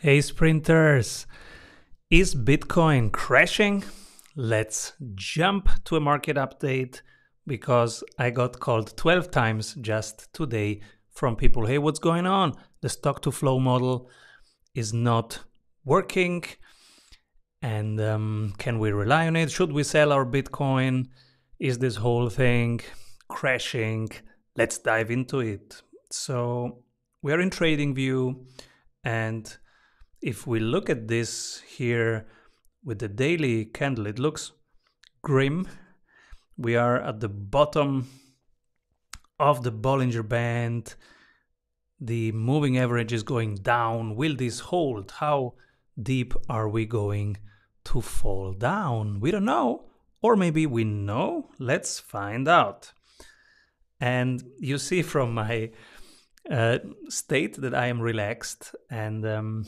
Hey sprinters, is Bitcoin crashing? Let's jump to a market update because I got called 12 times just today from people. Hey, what's going on? The stock to flow model is not working. And um, can we rely on it? Should we sell our Bitcoin? Is this whole thing crashing? Let's dive into it. So, we are in TradingView and if we look at this here with the daily candle, it looks grim. We are at the bottom of the Bollinger Band. The moving average is going down. Will this hold? How deep are we going to fall down? We don't know. Or maybe we know. Let's find out. And you see from my uh, state that I am relaxed and um,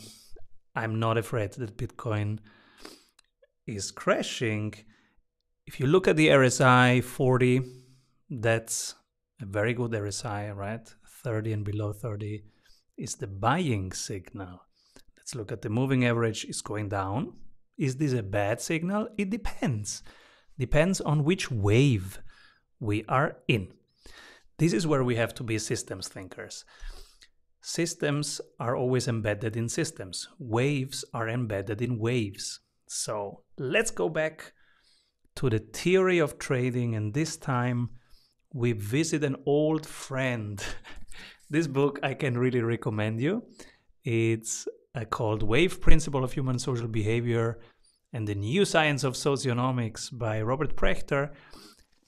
I'm not afraid that Bitcoin is crashing. If you look at the RSI 40, that's a very good RSI, right? 30 and below 30 is the buying signal. Let's look at the moving average is going down. Is this a bad signal? It depends. Depends on which wave we are in. This is where we have to be systems thinkers. Systems are always embedded in systems. Waves are embedded in waves. So let's go back to the theory of trading, and this time we visit an old friend. this book I can really recommend you. It's uh, called Wave Principle of Human Social Behavior and the New Science of Socionomics by Robert Prechter.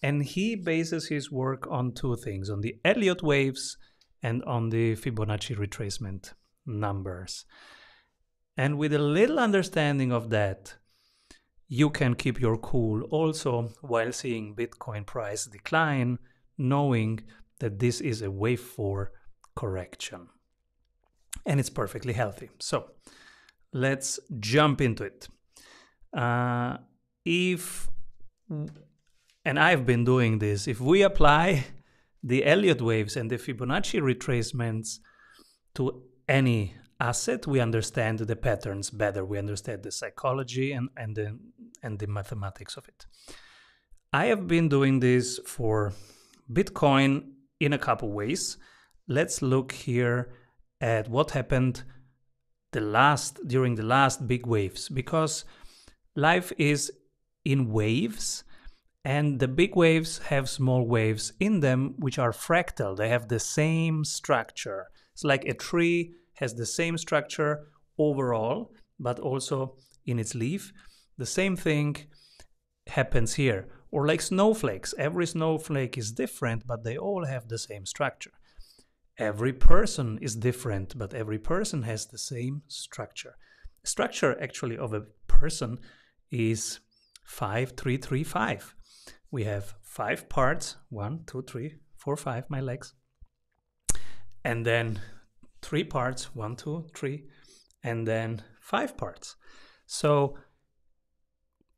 And he bases his work on two things on the Elliott waves and on the Fibonacci retracement numbers. And with a little understanding of that, you can keep your cool also while seeing Bitcoin price decline, knowing that this is a wave 4 correction. And it's perfectly healthy. So let's jump into it. Uh, if, and I've been doing this, if we apply the Elliott waves and the Fibonacci retracements to any asset, we understand the patterns better. We understand the psychology and, and, the, and the mathematics of it. I have been doing this for Bitcoin in a couple ways. Let's look here at what happened the last during the last big waves because life is in waves and the big waves have small waves in them, which are fractal. They have the same structure. It's like a tree has the same structure overall, but also in its leaf. The same thing happens here. Or like snowflakes. Every snowflake is different, but they all have the same structure. Every person is different, but every person has the same structure. structure actually of a person is 5335 we have five parts one, two, three, four, five, my legs. And then three parts one, two, three, and then five parts. So,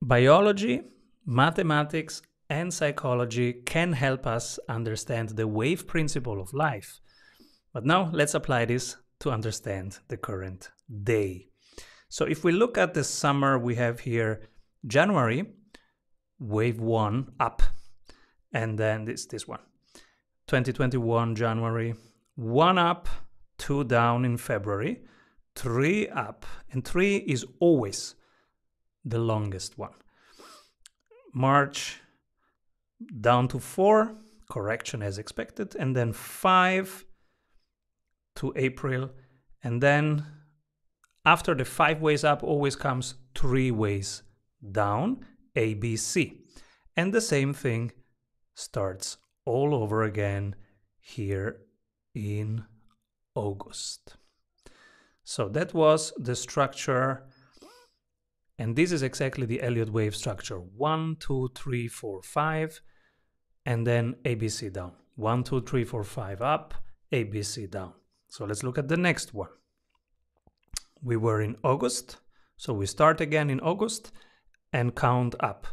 biology, mathematics, and psychology can help us understand the wave principle of life. But now let's apply this to understand the current day. So, if we look at the summer, we have here January wave one up, and then this this one. 2021 January, one up, two down in February, three up, and three is always the longest one. March down to four, correction as expected, and then five to April, and then after the five ways up always comes three ways down ABC. And the same thing starts all over again here in August. So that was the structure. And this is exactly the Elliott wave structure. One, two, three, four, five, and then ABC down. One, two, three, four, five up, ABC down. So let's look at the next one. We were in August. So we start again in August and count up.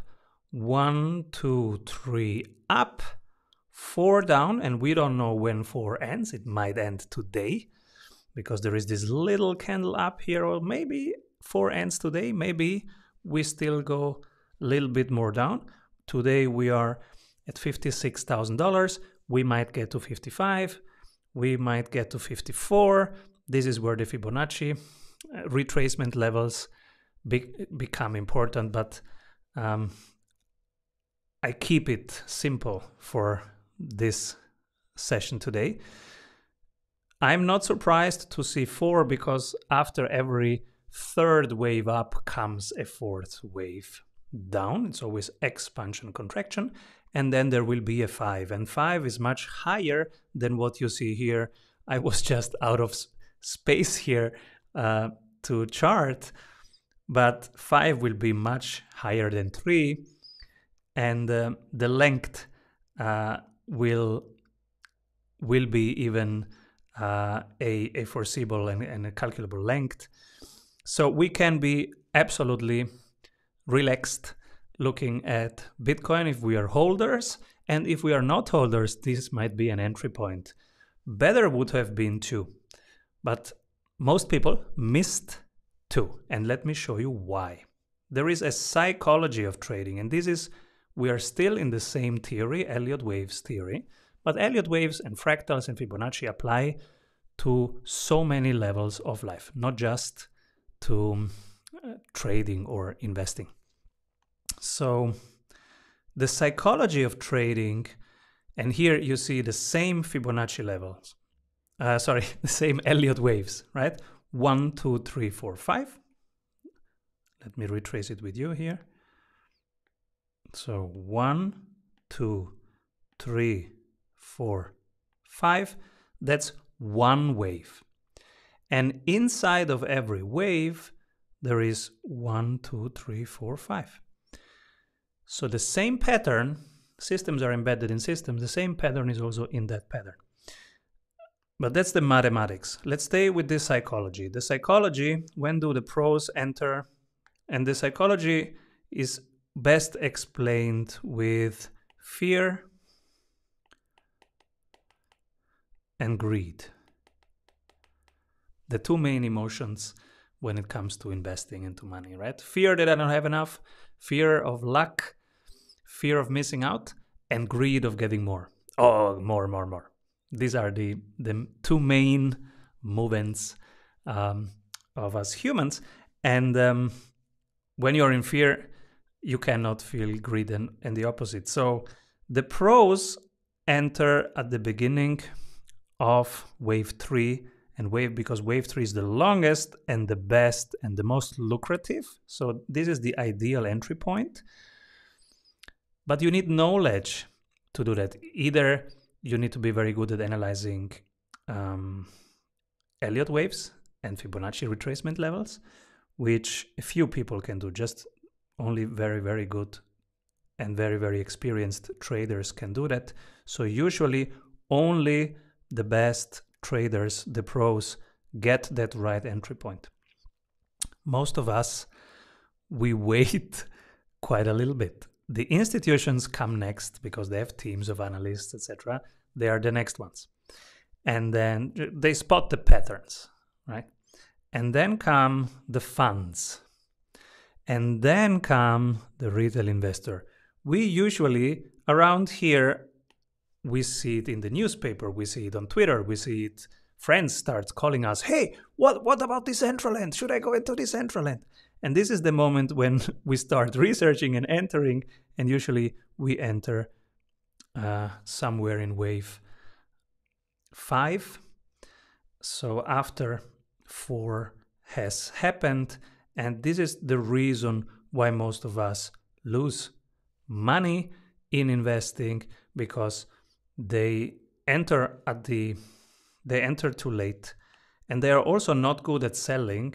One, two, three, up, four down, and we don't know when four ends. It might end today. because there is this little candle up here, or maybe four ends today. Maybe we still go a little bit more down. Today we are at $56,000. We might get to 55. We might get to 54. This is where the Fibonacci uh, retracement levels be become important, but um, I keep it simple for this session today. I'm not surprised to see four because after every third wave up comes a fourth wave down. It's always expansion, contraction, and then there will be a five. And five is much higher than what you see here. I was just out of space here uh, to chart, but five will be much higher than three, and uh, the length uh, will will be even uh, a, a foreseeable and, and a calculable length. So we can be absolutely relaxed looking at Bitcoin if we are holders. And if we are not holders, this might be an entry point. Better would have been two. But most people missed two. And let me show you why. There is a psychology of trading, and this is we are still in the same theory, Elliott waves theory, but Elliott waves and fractals and Fibonacci apply to so many levels of life, not just to uh, trading or investing. So, the psychology of trading, and here you see the same Fibonacci levels, uh, sorry, the same Elliott waves, right? One, two, three, four, five. Let me retrace it with you here. So one, two, three, four, five. That's one wave. And inside of every wave, there is one, two, three, four, five. So the same pattern, systems are embedded in systems, the same pattern is also in that pattern. But that's the mathematics. Let's stay with this psychology. The psychology, when do the pros enter? And the psychology is best explained with fear and greed the two main emotions when it comes to investing into money, right? Fear that I don't have enough, fear of luck, fear of missing out, and greed of getting more. Oh, more, more, more. These are the, the two main movements um, of us humans. And um, when you're in fear, you cannot feel greed and, and the opposite. So the pros enter at the beginning of wave three and wave because wave 3 is the longest and the best and the most lucrative so this is the ideal entry point but you need knowledge to do that either you need to be very good at analyzing um, Elliott waves and Fibonacci retracement levels which a few people can do just only very very good and very very experienced traders can do that so usually only the best traders, the pros, get that right entry point. Most of us, we wait quite a little bit. The institutions come next because they have teams of analysts, etc. They are the next ones. And then they spot the patterns, right? And then come the funds. And then come the retail investor. We usually, around here, we see it in the newspaper, we see it on Twitter, we see it. Friends start calling us, "Hey, what what about this Central End? Should I go into Decentraland?" And this is the moment when we start researching and entering, and usually we enter uh, somewhere in wave five. So after four has happened, and this is the reason why most of us lose money in investing because they enter at the they enter too late and they are also not good at selling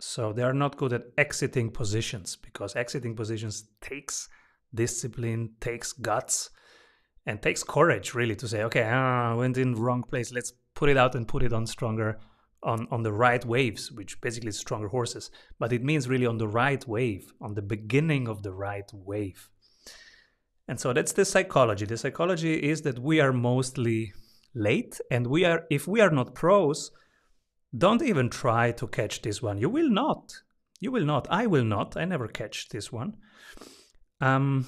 so they are not good at exiting positions because exiting positions takes discipline takes guts and takes courage really to say okay ah, i went in wrong place. Let's put it out and put it on stronger on on the right waves which basically is stronger horses. But it means really on the right wave on the beginning of the right wave. And so that's the psychology. The psychology is that we are mostly late and we are if we are not pros, don't even try to catch this one. You will not. You will not. I will not. I never catch this one. Um,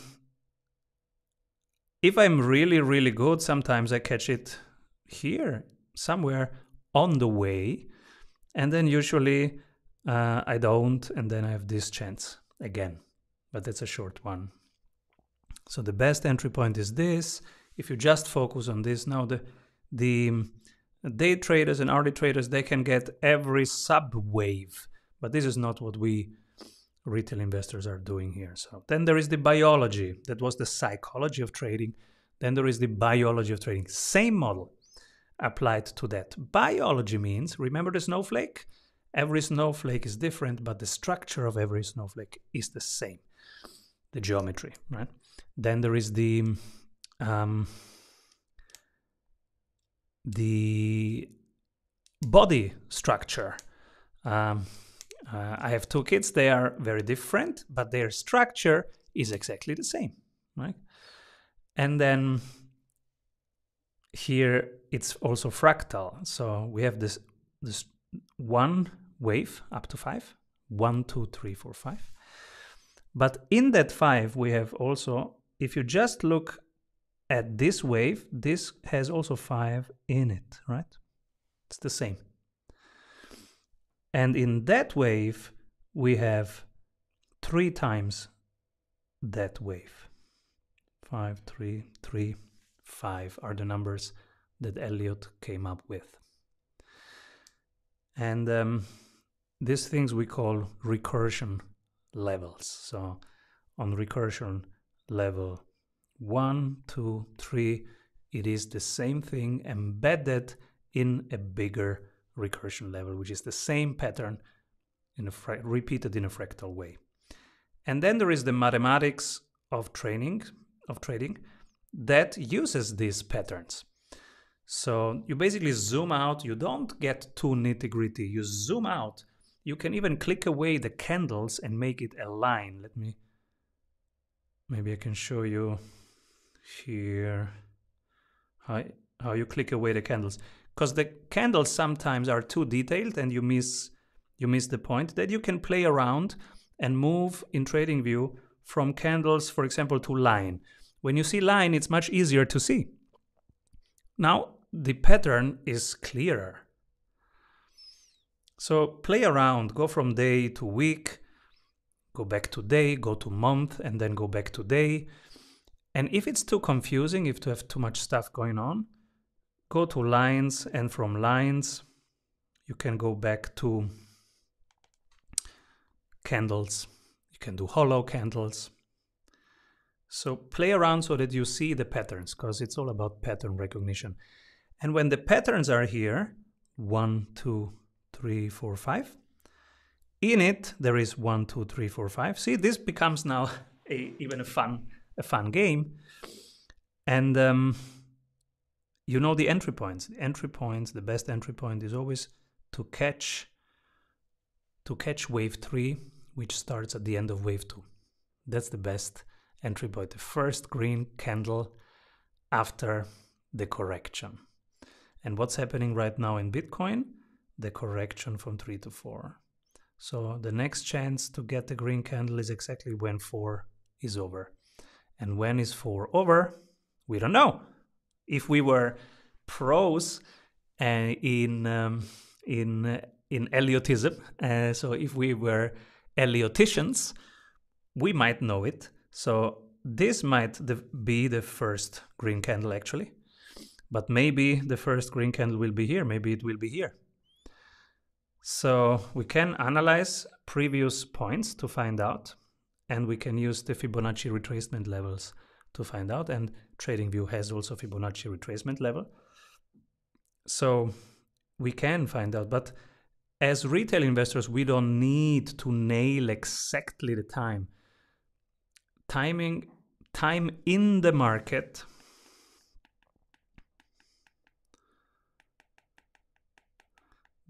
if I'm really, really good, sometimes I catch it here, somewhere on the way. And then usually uh, I don't, and then I have this chance again. But that's a short one. So the best entry point is this. If you just focus on this, now the the day traders and RD traders, they can get every sub wave, but this is not what we retail investors are doing here. So then there is the biology. That was the psychology of trading. Then there is the biology of trading. Same model applied to that. Biology means, remember the snowflake? Every snowflake is different, but the structure of every snowflake is the same. The geometry, right? Then there is the um, the body structure. Um, uh, I have two kids. They are very different, but their structure is exactly the same, right? And then here it's also fractal. So we have this this one wave up to five, one, two, three, four, five. But in that five, we have also, if you just look at this wave, this has also five in it, right? It's the same. And in that wave, we have three times that wave. Five, three, three, five are the numbers that Elliott came up with. And um, these things we call recursion levels. So on recursion level one, two, three, it is the same thing embedded in a bigger recursion level, which is the same pattern in a repeated in a fractal way. And then there is the mathematics of training of trading that uses these patterns. So you basically zoom out, you don't get too nitty gritty, you zoom out. You can even click away the candles and make it a line. Let me, maybe I can show you here. How, how you click away the candles. Because the candles sometimes are too detailed and you miss you miss the point that you can play around and move in trading view from candles for example to line. When you see line it's much easier to see. Now the pattern is clearer. So play around. Go from day to week. Go back to day. Go to month and then go back to day and if it's too confusing, if you have too much stuff going on, go to lines and from lines, you can go back to candles. You can do hollow candles. So play around so that you see the patterns because it's all about pattern recognition. And when the patterns are here, one, two, three, four, five, in it there is one, two, three, four, five. See, this becomes now a, even a fun a fun game. And um, you know the entry points. Entry points, the best entry point is always to catch to catch wave three, which starts at the end of wave two. That's the best entry point. The first green candle after the correction. And what's happening right now in Bitcoin? The correction from three to four. So the next chance to get the green candle is exactly when four is over. And when is 4 over? We don't know. If we were pros uh, in um, in uh, in Elliotism, uh, so if we were Ellioticians, we might know it. So this might be the first green candle actually, but maybe the first green candle will be here. Maybe it will be here. So we can analyze previous points to find out and we can use the Fibonacci retracement levels to find out and TradingView has also Fibonacci retracement level. So we can find out, but as retail investors, we don't need to nail exactly the time. Timing, time in the market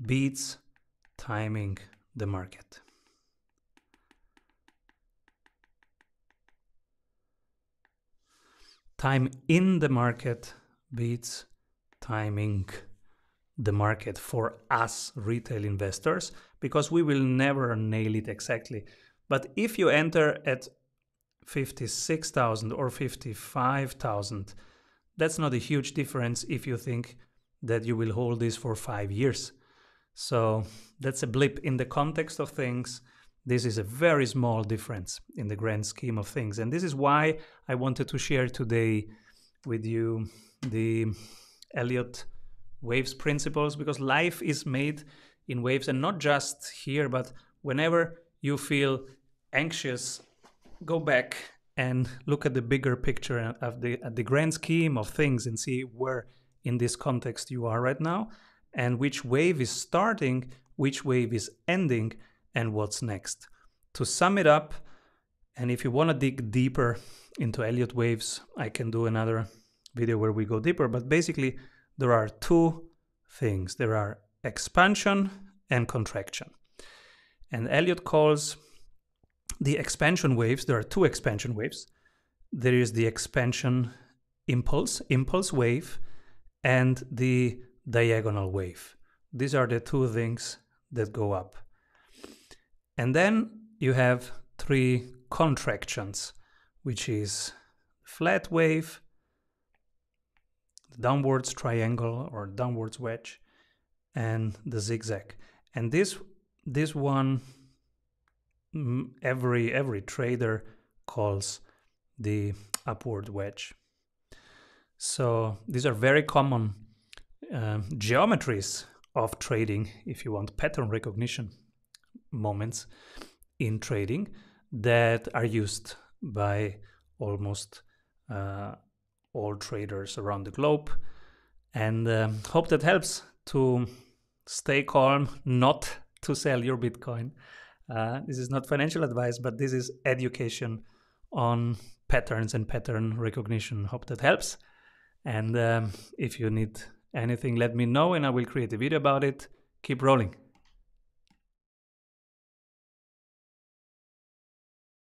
beats timing the market. Time in the market beats timing the market for us retail investors because we will never nail it exactly. But if you enter at 56,000 or 55,000, that's not a huge difference if you think that you will hold this for five years. So that's a blip in the context of things. This is a very small difference in the grand scheme of things. And this is why I wanted to share today with you the Elliott waves principles because life is made in waves and not just here, but whenever you feel anxious, go back and look at the bigger picture of the at the grand scheme of things and see where in this context you are right now and which wave is starting, which wave is ending, and what's next. To sum it up, and if you want to dig deeper into Elliott waves, I can do another video where we go deeper, but basically there are two things. There are expansion and contraction. And Elliott calls the expansion waves, there are two expansion waves. There is the expansion impulse, impulse wave, and the diagonal wave. These are the two things that go up. And then you have three contractions, which is flat wave, the downwards triangle or downwards wedge, and the zigzag. And this this one every every trader calls the upward wedge. So these are very common uh, geometries of trading, if you want pattern recognition moments in trading that are used by almost uh, all traders around the globe. And um, hope that helps to stay calm, not to sell your Bitcoin. Uh, this is not financial advice, but this is education on patterns and pattern recognition. Hope that helps. And um, if you need anything, let me know and I will create a video about it. Keep rolling.